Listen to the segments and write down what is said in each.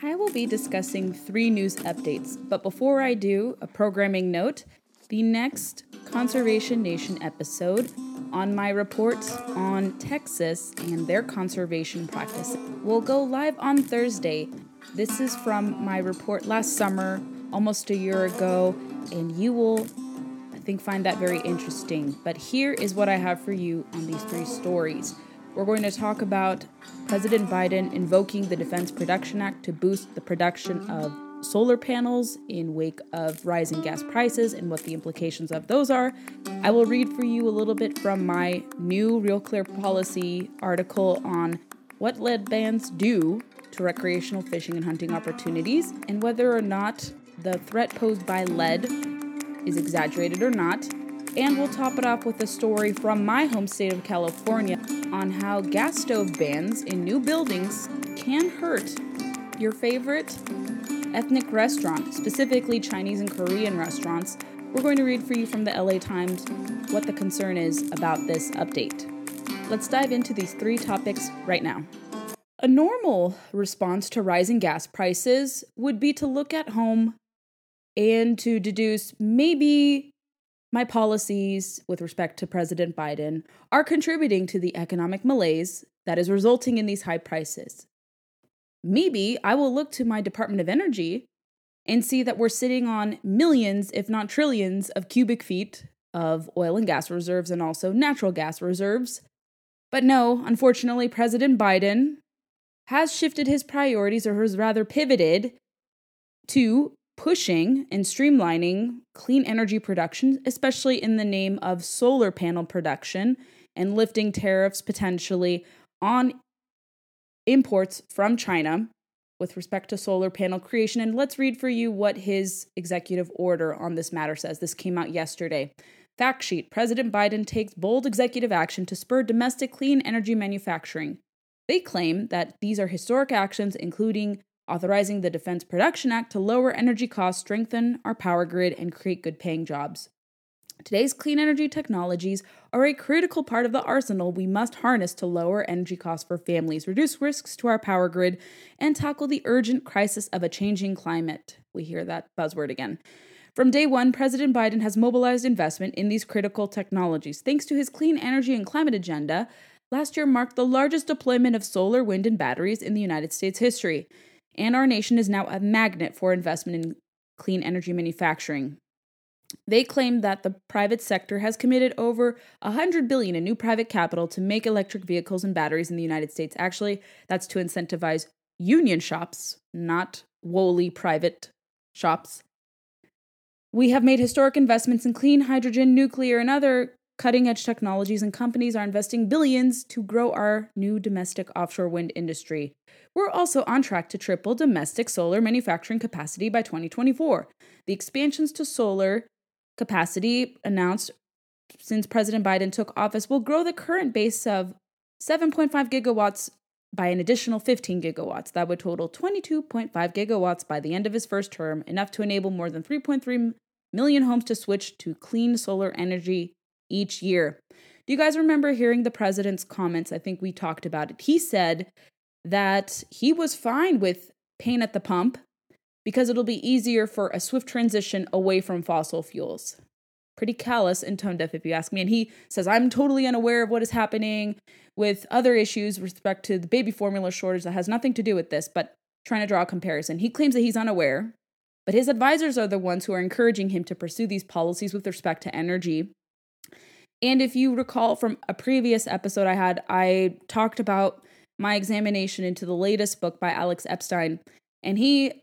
I will be discussing three news updates, but before I do, a programming note the next Conservation Nation episode on my report on Texas and their conservation practice will go live on Thursday. This is from my report last summer, almost a year ago, and you will, I think, find that very interesting. But here is what I have for you on these three stories. We're going to talk about President Biden invoking the Defense Production Act to boost the production of solar panels in wake of rising gas prices and what the implications of those are. I will read for you a little bit from my new Real Clear Policy article on what lead bans do to recreational fishing and hunting opportunities and whether or not the threat posed by lead is exaggerated or not. And we'll top it off with a story from my home state of California on how gas stove bans in new buildings can hurt your favorite ethnic restaurant, specifically Chinese and Korean restaurants. We're going to read for you from the LA Times what the concern is about this update. Let's dive into these three topics right now. A normal response to rising gas prices would be to look at home and to deduce maybe my policies with respect to President Biden are contributing to the economic malaise that is resulting in these high prices. Maybe I will look to my Department of Energy and see that we're sitting on millions, if not trillions, of cubic feet of oil and gas reserves and also natural gas reserves. But no, unfortunately, President Biden has shifted his priorities, or has rather pivoted to pushing and streamlining clean energy production, especially in the name of solar panel production, and lifting tariffs potentially on imports from China with respect to solar panel creation. And let's read for you what his executive order on this matter says. This came out yesterday. Fact sheet President Biden takes bold executive action to spur domestic clean energy manufacturing. They claim that these are historic actions, including authorizing the Defense Production Act to lower energy costs, strengthen our power grid, and create good paying jobs. Today's clean energy technologies are a critical part of the arsenal we must harness to lower energy costs for families, reduce risks to our power grid, and tackle the urgent crisis of a changing climate. We hear that buzzword again. From day one, President Biden has mobilized investment in these critical technologies. Thanks to his clean energy and climate agenda, last year marked the largest deployment of solar, wind, and batteries in the United States history and our nation is now a magnet for investment in clean energy manufacturing. They claim that the private sector has committed over 100 billion in new private capital to make electric vehicles and batteries in the United States. Actually, that's to incentivize union shops, not wholly private shops. We have made historic investments in clean hydrogen, nuclear, and other cutting edge technologies, and companies are investing billions to grow our new domestic offshore wind industry. We're also on track to triple domestic solar manufacturing capacity by 2024. The expansions to solar capacity announced since President Biden took office will grow the current base of 7.5 gigawatts by an additional 15 gigawatts. That would total 22.5 gigawatts by the end of his first term, enough to enable more than 3.3 million homes to switch to clean solar energy each year. Do you guys remember hearing the president's comments? I think we talked about it. He said that he was fine with pain at the pump because it'll be easier for a swift transition away from fossil fuels. Pretty callous and tone deaf, if you ask me. And he says, I'm totally unaware of what is happening with other issues with respect to the baby formula shortage that has nothing to do with this, but trying to draw a comparison. He claims that he's unaware, but his advisors are the ones who are encouraging him to pursue these policies with respect to energy and if you recall from a previous episode I had, I talked about my examination into the latest book by Alex Epstein, and he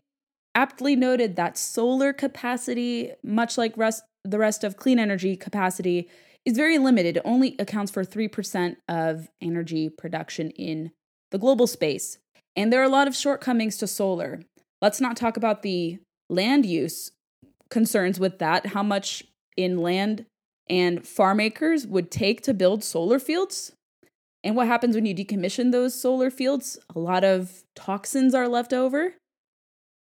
aptly noted that solar capacity, much like rest, the rest of clean energy capacity, is very limited. It only accounts for 3% of energy production in the global space. And there are a lot of shortcomings to solar. Let's not talk about the land use concerns with that, how much in land and farm acres would take to build solar fields. And what happens when you decommission those solar fields? A lot of toxins are left over.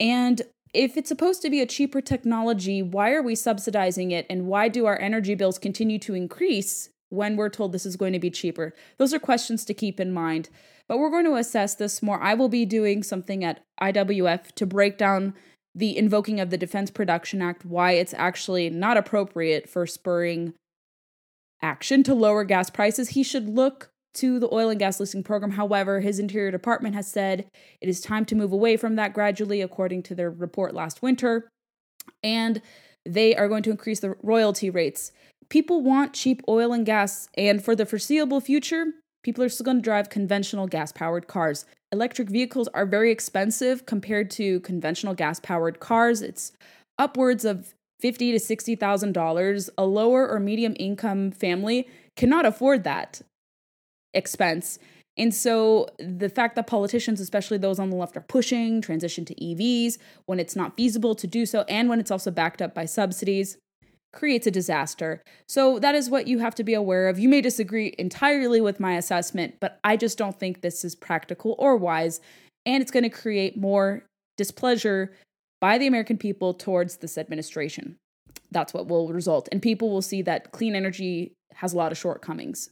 And if it's supposed to be a cheaper technology, why are we subsidizing it? And why do our energy bills continue to increase when we're told this is going to be cheaper? Those are questions to keep in mind. But we're going to assess this more. I will be doing something at IWF to break down the invoking of the Defense Production Act, why it's actually not appropriate for spurring action to lower gas prices. He should look to the oil and gas leasing program. However, his Interior Department has said it is time to move away from that gradually, according to their report last winter. And they are going to increase the royalty rates. People want cheap oil and gas, and for the foreseeable future, people are still going to drive conventional gas powered cars. Electric vehicles are very expensive compared to conventional gas powered cars. It's upwards of fifty to sixty thousand dollars. A lower or medium income family cannot afford that expense. And so the fact that politicians, especially those on the left, are pushing transition to EVs when it's not feasible to do so and when it's also backed up by subsidies creates a disaster. So that is what you have to be aware of. You may disagree entirely with my assessment, but I just don't think this is practical or wise. And it's going to create more displeasure by the American people towards this administration. That's what will result. And people will see that clean energy has a lot of shortcomings.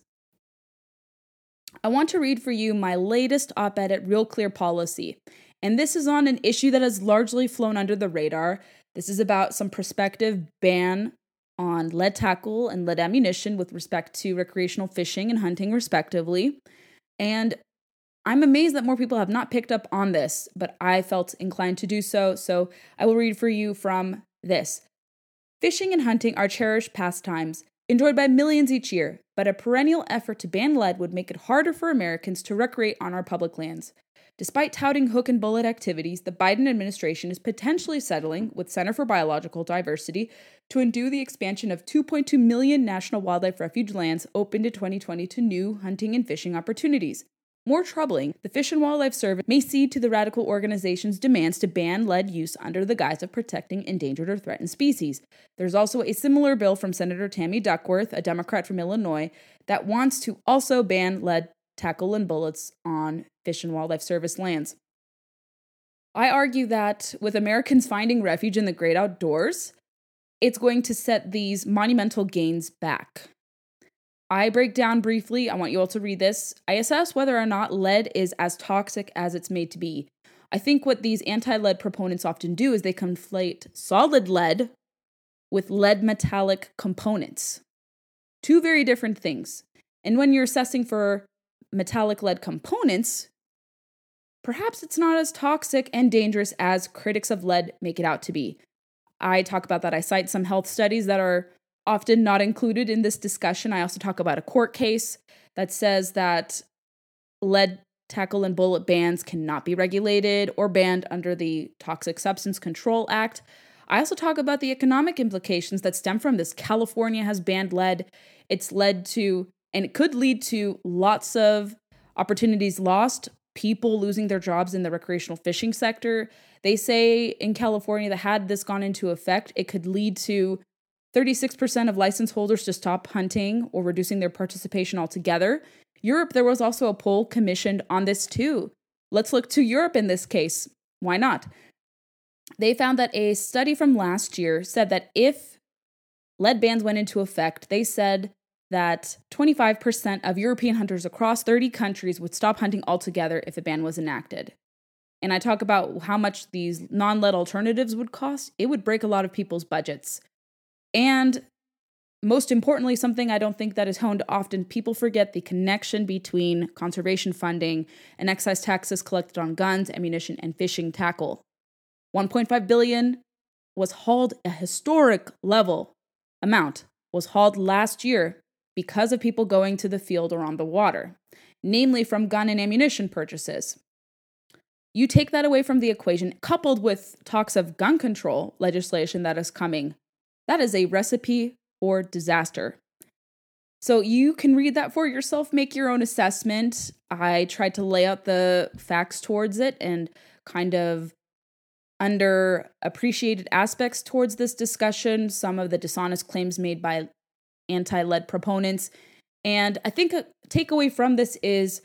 I want to read for you my latest op ed at Real Clear Policy. And this is on an issue that has largely flown under the radar. This is about some prospective ban on lead tackle and lead ammunition with respect to recreational fishing and hunting, respectively. And I'm amazed that more people have not picked up on this, but I felt inclined to do so. So I will read for you from this Fishing and hunting are cherished pastimes, enjoyed by millions each year, but a perennial effort to ban lead would make it harder for Americans to recreate on our public lands. Despite touting hook and bullet activities, the Biden administration is potentially settling with Center for Biological Diversity to undo the expansion of 2.2 million national wildlife refuge lands open to 2020 to new hunting and fishing opportunities. More troubling, the Fish and Wildlife Service may cede to the radical organization's demands to ban lead use under the guise of protecting endangered or threatened species. There's also a similar bill from Senator Tammy Duckworth, a Democrat from Illinois, that wants to also ban lead tackle and bullets on Fish and Wildlife Service lands. I argue that with Americans finding refuge in the great outdoors, it's going to set these monumental gains back. I break down briefly, I want you all to read this. I assess whether or not lead is as toxic as it's made to be. I think what these anti lead proponents often do is they conflate solid lead with lead metallic components. Two very different things. And when you're assessing for metallic lead components, perhaps it's not as toxic and dangerous as critics of lead make it out to be. I talk about that. I cite some health studies that are often not included in this discussion. I also talk about a court case that says that lead tackle and bullet bans cannot be regulated or banned under the Toxic Substance Control Act. I also talk about the economic implications that stem from this. California has banned lead. It's led to, and it could lead to lots of opportunities lost, people losing their jobs in the recreational fishing sector. They say in California that had this gone into effect, it could lead to 36% of license holders to stop hunting or reducing their participation altogether. Europe, there was also a poll commissioned on this too. Let's look to Europe in this case. Why not? They found that a study from last year said that if lead bans went into effect, they said that 25% of European hunters across 30 countries would stop hunting altogether if a ban was enacted. And I talk about how much these non lead alternatives would cost. It would break a lot of people's budgets. And most importantly, something I don't think that is honed often, people forget the connection between conservation funding and excise taxes collected on guns, ammunition, and fishing tackle. 1.5 billion was hauled a historic level amount was hauled last year because of people going to the field or on the water, namely from gun and ammunition purchases. You take that away from the equation, coupled with talks of gun control legislation that is coming that is a recipe for disaster. So you can read that for yourself, make your own assessment. I tried to lay out the facts towards it and kind of underappreciated aspects towards this discussion, some of the dishonest claims made by anti lead proponents. And I think a takeaway from this is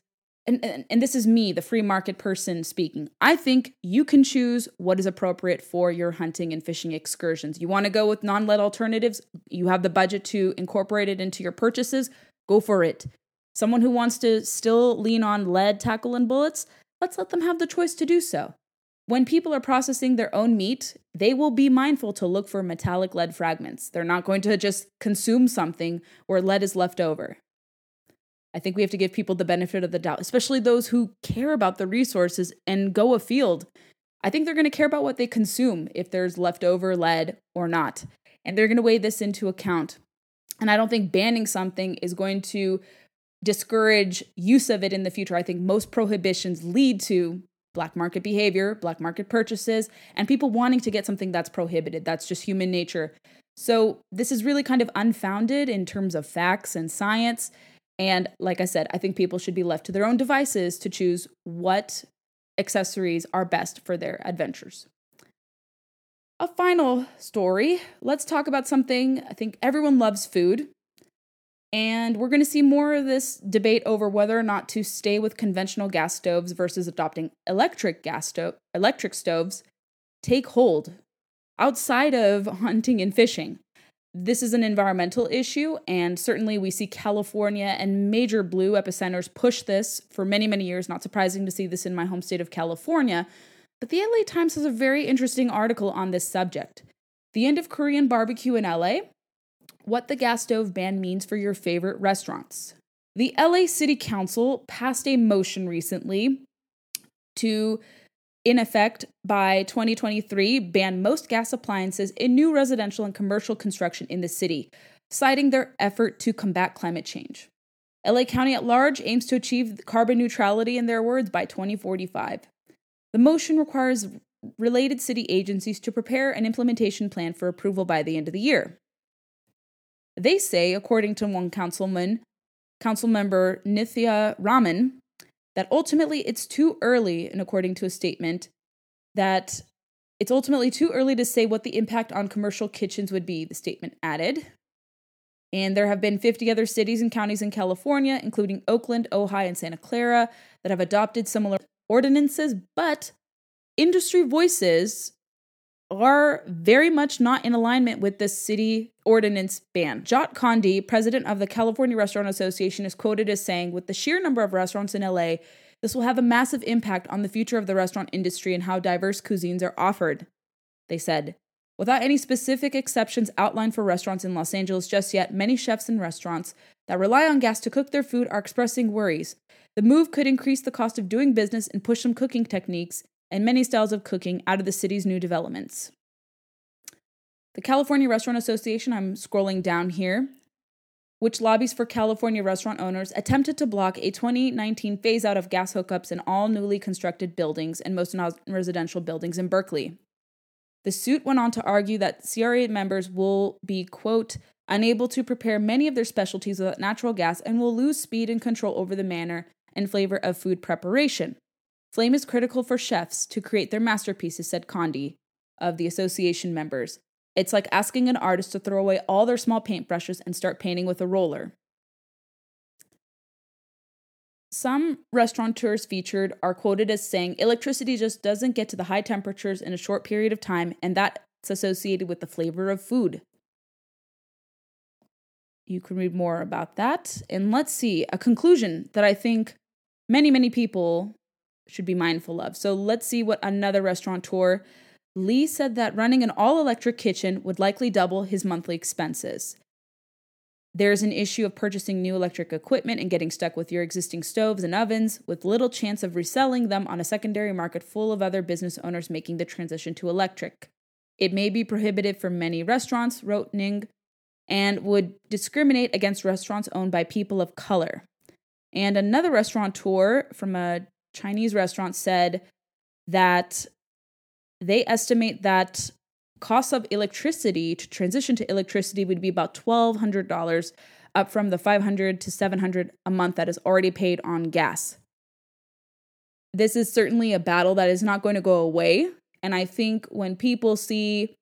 and, and, and this is me, the free market person speaking. I think you can choose what is appropriate for your hunting and fishing excursions. You want to go with non lead alternatives, you have the budget to incorporate it into your purchases, go for it. Someone who wants to still lean on lead, tackle, and bullets, let's let them have the choice to do so. When people are processing their own meat, they will be mindful to look for metallic lead fragments. They're not going to just consume something where lead is left over. I think we have to give people the benefit of the doubt, especially those who care about the resources and go afield. I think they're going to care about what they consume if there's leftover lead or not. And they're going to weigh this into account. And I don't think banning something is going to discourage use of it in the future. I think most prohibitions lead to black market behavior, black market purchases, and people wanting to get something that's prohibited. That's just human nature. So, this is really kind of unfounded in terms of facts and science. And like I said, I think people should be left to their own devices to choose what accessories are best for their adventures. A final story. Let's talk about something I think everyone loves food. And we're going to see more of this debate over whether or not to stay with conventional gas stoves versus adopting electric gas stove electric stoves take hold outside of hunting and fishing this is an environmental issue, and certainly we see California and major blue epicenters push this for many, many years. Not surprising to see this in my home state of California. But the LA Times has a very interesting article on this subject. The end of Korean barbecue in LA, what the gas stove ban means for your favorite restaurants. The LA City Council passed a motion recently to in effect by 2023 ban most gas appliances in new residential and commercial construction in the city, citing their effort to combat climate change. LA County at large aims to achieve carbon neutrality, in their words, by 2045. The motion requires related city agencies to prepare an implementation plan for approval by the end of the year. They say, according to one councilman, Councilmember Nithya Raman, that ultimately it's too early, and according to a statement, that it's ultimately too early to say what the impact on commercial kitchens would be, the statement added. And there have been 50 other cities and counties in California, including Oakland, Ojai, and Santa Clara, that have adopted similar ordinances, but industry voices are very much not in alignment with the city ordinance ban. Jot Condie, president of the California Restaurant Association, is quoted as saying, with the sheer number of restaurants in LA, this will have a massive impact on the future of the restaurant industry and how diverse cuisines are offered. They said, Without any specific exceptions outlined for restaurants in Los Angeles just yet, many chefs and restaurants that rely on gas to cook their food are expressing worries. The move could increase the cost of doing business and push some cooking techniques and many styles of cooking out of the city's new developments. The California Restaurant Association, I'm scrolling down here, which lobbies for California restaurant owners, attempted to block a 2019 phase out of gas hookups in all newly constructed buildings and most non residential buildings in Berkeley. The suit went on to argue that CRA members will be, quote, unable to prepare many of their specialties without natural gas and will lose speed and control over the manner and flavor of food preparation. Flame is critical for chefs to create their masterpieces, said Condie of the association members. It's like asking an artist to throw away all their small paintbrushes and start painting with a roller. Some restaurateurs featured are quoted as saying electricity just doesn't get to the high temperatures in a short period of time, and that's associated with the flavor of food. You can read more about that. And let's see, a conclusion that I think many, many people should be mindful of. So let's see what another restaurateur. Lee said that running an all electric kitchen would likely double his monthly expenses. There's an issue of purchasing new electric equipment and getting stuck with your existing stoves and ovens, with little chance of reselling them on a secondary market full of other business owners making the transition to electric. It may be prohibitive for many restaurants, wrote Ning, and would discriminate against restaurants owned by people of color. And another restaurateur from a Chinese restaurant said that they estimate that cost of electricity to transition to electricity would be about $1200 up from the 500 to 700 a month that is already paid on gas. This is certainly a battle that is not going to go away And I think when people see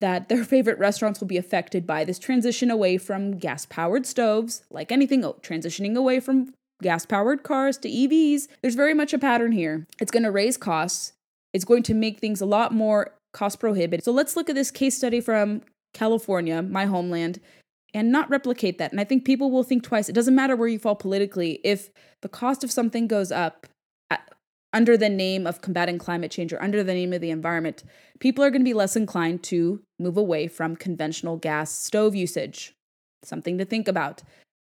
that their favorite restaurants will be affected by this transition away from gas powered stoves, like anything, transitioning away from gas powered cars to EVs, there's very much a pattern here. It's going to raise costs, it's going to make things a lot more cost prohibitive. So let's look at this case study from California, my homeland, and not replicate that. And I think people will think twice. It doesn't matter where you fall politically. If the cost of something goes up at, under the name of combating climate change or under the name of the environment, people are going to be less inclined to move away from conventional gas stove usage. Something to think about.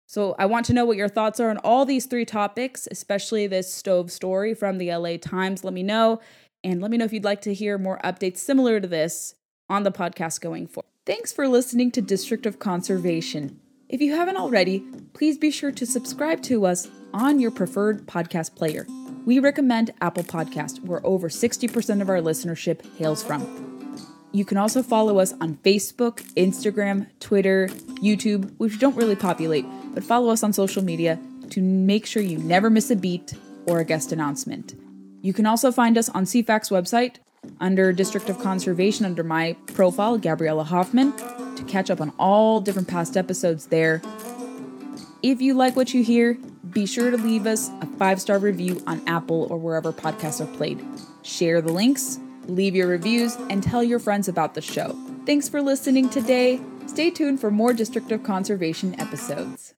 So, I want to know what your thoughts are on all these three topics, especially this stove story from the LA Times. Let me know. And let me know if you'd like to hear more updates similar to this on the podcast going forward. Thanks for listening to District of Conservation. If you haven't already, please be sure to subscribe to us on your preferred podcast player. We recommend Apple Podcast, where over 60% of our listenership hails from. You can also follow us on Facebook, Instagram, Twitter, YouTube, which don't really populate, but follow us on social media to make sure you never miss a beat or a guest announcement. You can also find us on CFACT's website, under District of Conservation under my profile, Gabriella Hoffman, to catch up on all different past episodes there. If you like what you hear, be sure to leave us a five star review on Apple or wherever podcasts are played. Share the links, leave your reviews, and tell your friends about the show. Thanks for listening today. Stay tuned for more District of Conservation episodes.